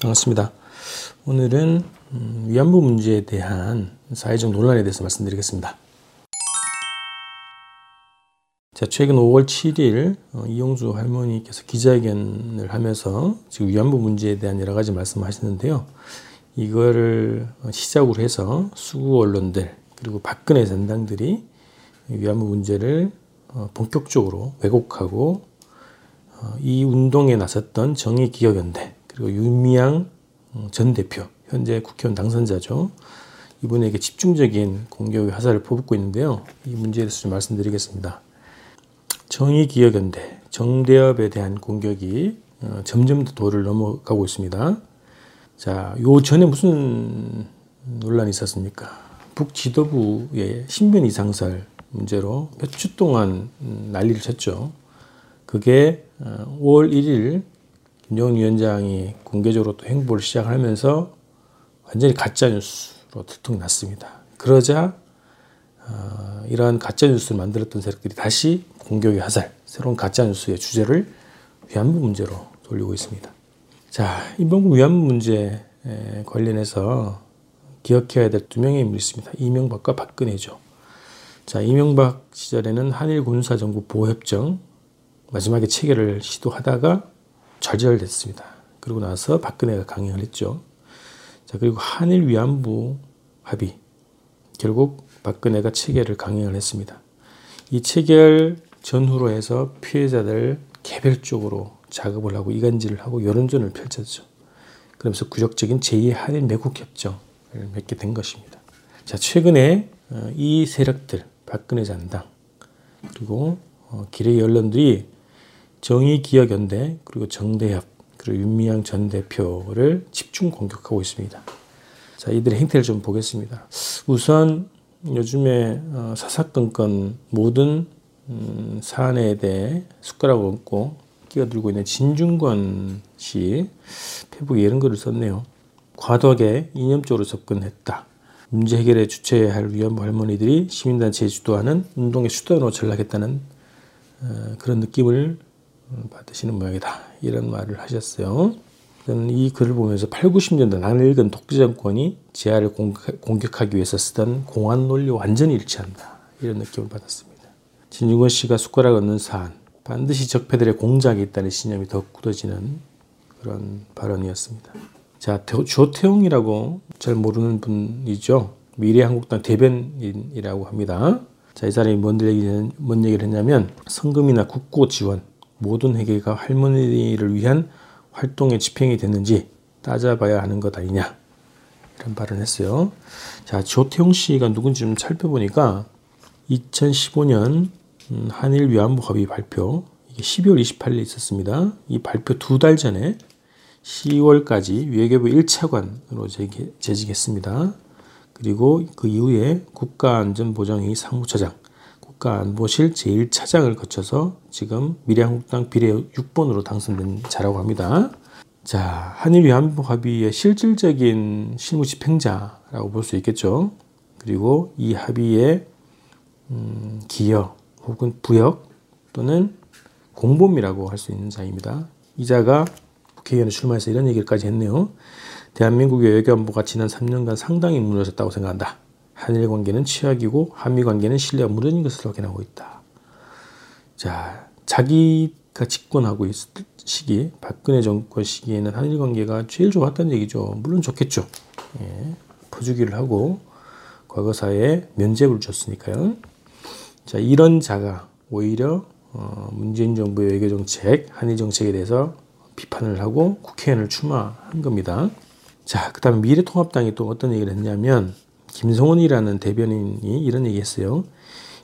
반갑습니다. 오늘은 음, 위안부 문제에 대한 사회적 논란에 대해서 말씀드리겠습니다. 자, 최근 5월 7일 어, 이용주 할머니께서 기자회견을 하면서 지금 위안부 문제에 대한 여러 가지 말씀하셨는데요. 이거를 시작으로 해서 수구 언론들 그리고 박근혜 전당들이 위안부 문제를 어, 본격적으로 왜곡하고 어, 이 운동에 나섰던 정의기억연대 그리고 윤미향 어, 전 대표 현재 국회의원 당선자죠. 이분에게 집중적인 공격의 화살을 퍼붓고 있는데요. 이 문제에 대해서 좀 말씀드리겠습니다. 정의기억연대 정대협에 대한 공격이 점점 더 도를 넘어가고 있습니다. 자, 요 전에 무슨 논란이 있었습니까? 북지도부의 신변 이상설 문제로 몇 주 동안 난리를 쳤죠. 그게 5월 어, 1일 김정은 위원장이 공개적으로 또 행보를 시작하면서 완전히 가짜뉴스로 들통났습니다. 그러자 어, 이러한 가짜뉴스를 만들었던 세력들이 다시 공격의 화살, 새로운 가짜뉴스의 주제를 위안부 문제로 돌리고 있습니다. 자, 이번 위안부 문제 관련해서 기억해야 될 두 명의 인물이 있습니다. 이명박과 박근혜죠. 자, 이명박 시절에는 한일 군사정부 보호협정 마지막에 체결을 시도하다가 좌절됐습니다. 그리고 나서 박근혜가 강행을 했죠. 자, 그리고 한일 위안부 합의 결국 박근혜가 체결을 강행을 했습니다. 이 체결 전후로 해서 피해자들 개별적으로 작업을 하고 이간질을 하고 여론전을 펼쳤죠. 그러면서 구적적인 제2 한일 매국협정을 맺게 된 것입니다. 자, 최근에 어, 이 세력들, 박근혜 잔당, 그리고 어, 기레 언론들이 정의기억연대, 그리고 정대협, 그리고 윤미향 전 대표를 집중 공격하고 있습니다. 자, 이들의 행태를 좀 보겠습니다. 우선 요즘에 어, 사사건건 모든 음, 사안에 대해 숟가락을 얹고 끼어들고 있는 진중권 씨 페북에 이런 글을 썼네요. 과도하게 이념적으로 접근했다. 문제 해결에 주체해야 할 위안부 할머니들이 시민단체에 주도하는 운동의 수단으로 전락했다는 어, 그런 느낌을 받으시는 모양이다. 이런 말을 하셨어요. 저는 이 글을 보면서 8, 90년대 낯익은 독재 정권이 재하를 공격하기 위해서 쓰던 공안 논리와 완전히 일치한다. 이런 느낌을 받았습니다. 진중권 씨가 숟가락 얹는 사안, 반드시 적폐들의 공작이 있다는 신념이 더 굳어지는 그런 발언이었습니다. 자, 조태웅이라고 잘 모르는 분이죠. 미래한국당 대변인이라고 합니다. 자, 이 사람이 뭔 얘기를 했냐면, 성금이나 국고 지원, 모든 회계가 할머니를 위한 활동에 집행이 됐는지 따져봐야 하는 것 아니냐. 이런 발언을 했어요. 자, 조태웅 씨가 누군지 좀 살펴보니까 2015년 음, 한일 위안부 합의 발표 이게 12월 28일 있었습니다. 이 발표 두 달 전에 10월까지 외교부 1차관으로 재직했습니다. 그리고 그 이후에 국가안전보장회의 상무처장, 국가안보실 제1차장을 거쳐서 지금 미래한국당 비례 6번으로 당선된 자라고 합니다. 자, 한일 위안부 합의의 실질적인 실무 집행자라고 볼 수 있겠죠. 그리고 이 합의의 음, 기여 혹은 부역 또는 공범이라고 할 수 있는 자입니다. 이 자가 국회의원에 출마해서 이런 얘기까지 했네요. 대한민국의 외교안보가 지난 3년간 상당히 무너졌다고 생각한다. 한일 관계는 취약이고 한미 관계는 신뢰가 무너진 것으로 확인하고 있다. 자, 자기가 집권하고 있을 시기, 박근혜 정권 시기에는 한일 관계가 제일 좋았다는 얘기죠. 물론 좋겠죠. 예, 퍼주기를 하고 과거사에 면죄부를 줬으니까요. 자, 이런 자가 오히려 어, 문재인 정부의 외교 정책, 한일 정책에 대해서 비판을 하고 국회의원을 출마한 겁니다. 자, 그 다음에 미래통합당이 또 어떤 얘기를 했냐면, 김성원이라는 대변인이 이런 얘기 했어요.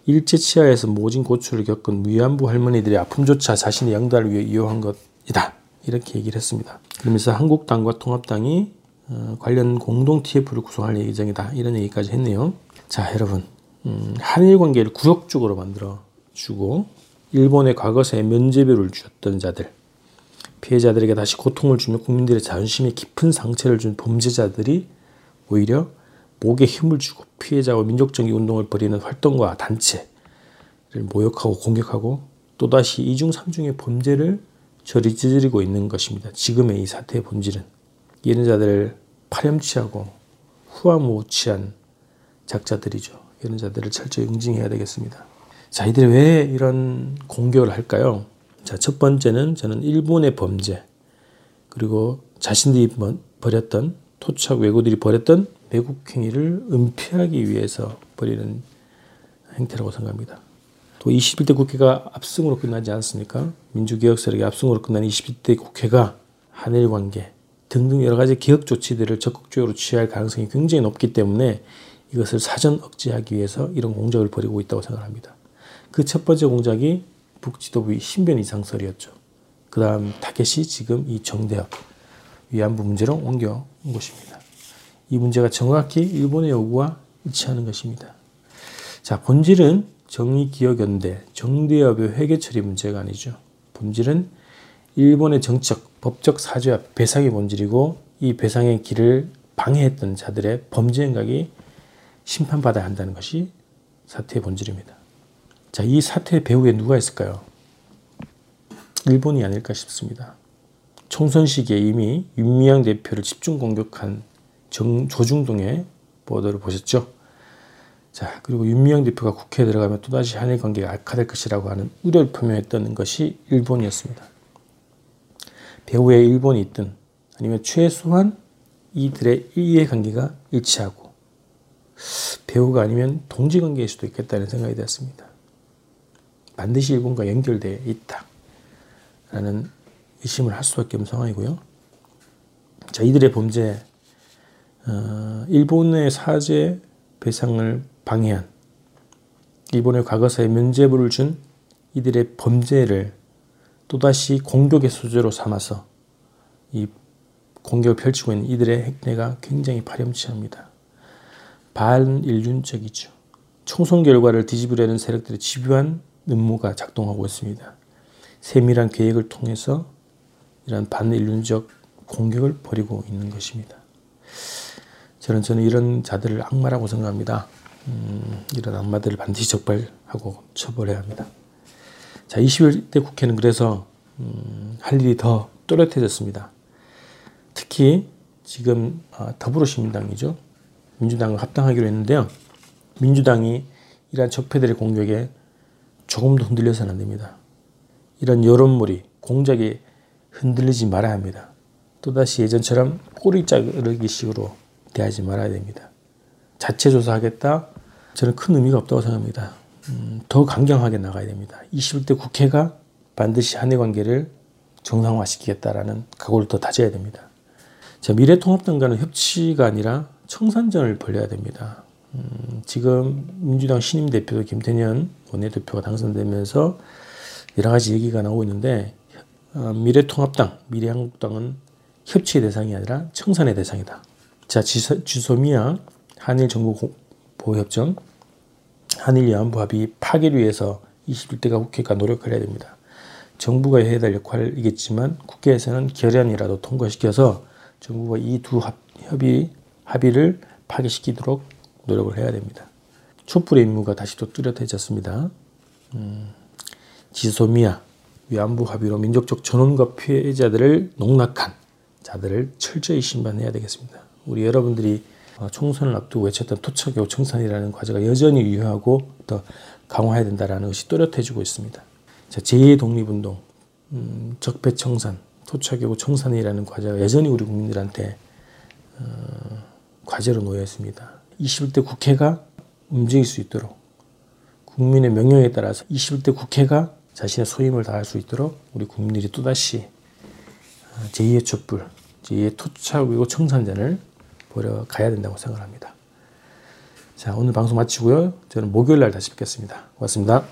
일제 치하에서 모진 고초를 겪은 위안부 할머니들의 아픔조차 자신의 양다를 위해 이용한 것이다. 이렇게 얘기를 했습니다. 그러면서 한국당과 통합당이 어, 관련 공동 TF를 구성할 예정이다. 이런 얘기까지 했네요. 자, 여러분. 음, 한일 관계를 구역적으로 만들어 주고 일본의 과거사에 면죄부를 주었던 자들, 피해자들에게 다시 고통을 주며 국민들의 자존심에 깊은 상처를 준 범죄자들이 오히려 목에 힘을 주고 피해자와 민족정의 운동을 벌이는 활동과 단체를 모욕하고 공격하고 또다시 이중 삼중의 범죄를 저리 찌르고 있는 것입니다. 지금의 이 사태의 본질은 이런 자들을 파렴치하고 후화무치한 작자들이죠. 이런 자들을 철저히 응징해야 되겠습니다. 자, 이들이 왜 이런 공격을 할까요? 자, 첫 번째는 저는 일본의 범죄, 그리고 자신들이 벌였던 토착 왜구들이 벌였던 매국 행위를 은폐하기 위해서 벌이는 행태라고 생각합니다. 또 21대 국회가 압승으로 끝나지 않습니까? 민주개혁 세력의 압승으로 끝난 21대 국회가 한일 관계 등등 여러 가지 개혁 조치들을 적극적으로 취할 가능성이 굉장히 높기 때문에 이것을 사전 억제하기 위해서 이런 공작을 벌이고 있다고 생각합니다. 그 첫 번째 공작이 북지도부의 신변 이상설이었죠. 그 다음 타겟이 지금 이 정대협 위안부 문제로 옮겨온 것입니다. 이 문제가 정확히 일본의 요구와 일치하는 것입니다. 자, 본질은 정의기억연대, 정대협의 회계 처리 문제가 아니죠. 본질은 일본의 정책, 법적 사죄와 배상의 본질이고 이 배상의 길을 방해했던 자들의 범죄 행각이 심판받아야 한다는 것이 사태의 본질입니다. 자, 이 사태의 배후에 누가 있을까요? 일본이 아닐까 싶습니다. 총선 시기에 이미 윤미향 대표를 집중 공격한 정, 조중동의 보도를 보셨죠? 자, 그리고 윤미향 대표가 국회에 들어가면 또다시 한일 관계가 악화될 것이라고 하는 우려를 표명했던 것이 일본이었습니다. 배후에 일본이 있든 아니면 최소한 이들의 이해관계가 일치하고 배우가 아니면 동지관계일 수도 있겠다는 생각이 되었습니다. 반드시 일본과 연결되어 있다라는 의심을 할 수밖에 없는 상황이고요. 자, 이들의 범죄, 어, 일본의 사죄 배상을 방해한 일본의 과거사에 면죄부를 준 이들의 범죄를 또다시 공격의 소재로 삼아서 이 공격을 펼치고 있는 이들의 행태가 굉장히 파렴치합니다. 반인륜적이죠. 총선 결과를 뒤집으려는 세력들의 집요한 음모가 작동하고 있습니다. 세밀한 계획을 통해서 이런 반인륜적 공격을 벌이고 있는 것입니다. 저는 저는 이런 자들을 악마라고 생각합니다. 음, 이런 악마들을 반드시 적발하고 처벌해야 합니다. 자, 21대 국회는 그래서 음, 할 일이 더 또렷해졌습니다. 특히 지금 아, 더불어시민당이죠. 민주당과 합당하기로 했는데요. 민주당이 이러한 적폐들의 공격에 조금도 흔들려서는 안 됩니다. 이런 여론몰이, 공작에 흔들리지 말아야 합니다. 또다시 예전처럼 꼬리 자르기 식으로 대하지 말아야 됩니다. 자체 조사하겠다? 저는 큰 의미가 없다고 생각합니다. 음, 더 강경하게 나가야 됩니다. 21대 국회가 반드시 한일 관계를 정상화시키겠다라는 각오를 더 다져야 됩니다. 자, 미래통합당과는 협치가 아니라 청산전을 벌려야 됩니다. 음, 지금 민주당 신임 대표 김태년 원내대표가 당선되면서 여러 가지 얘기가 나오고 있는데 어, 미래통합당, 미래한국당은 협치의 대상이 아니라 청산의 대상이다. 자, 지소, 지소미아 한일 정보보호협정 한일 위안부 합의 파기를 위해서 21대가 국회가 노력을 해야 됩니다. 정부가 해야 될 역할이겠지만 국회에서는 결연이라도 통과시켜서 정부가 이 두 협의 합의를 파기시키도록 노력을 해야 됩니다. 촛불의 임무가 다시 또 뚜렷해졌습니다. 음, 지소미아 위안부 합의로 민족적 전원과 피해자들을 농락한 자들을 철저히 심판해야 되겠습니다. 우리 여러분들이 어, 총선을 앞두고 외쳤던 토착교 청산이라는 과제가 여전히 유효하고 더 강화해야 된다는 것이 또렷해지고 있습니다. 자, 제2의 독립운동, 음, 적폐청산, 토착교 청산이라는 과제가 여전히 우리 국민들한테 어, 과제로 놓여 있습니다. 21대 국회가 움직일 수 있도록 국민의 명령에 따라서 21대 국회가 자신의 소임을 다할 수 있도록 우리 국민들이 또다시 어, 제2의 촛불, 제2의 토착이고 청산전을 보러 가야 된다고 생각합니다. 자, 오늘 방송 마치고요. 저는 목요일 날 다시 뵙겠습니다. 고맙습니다.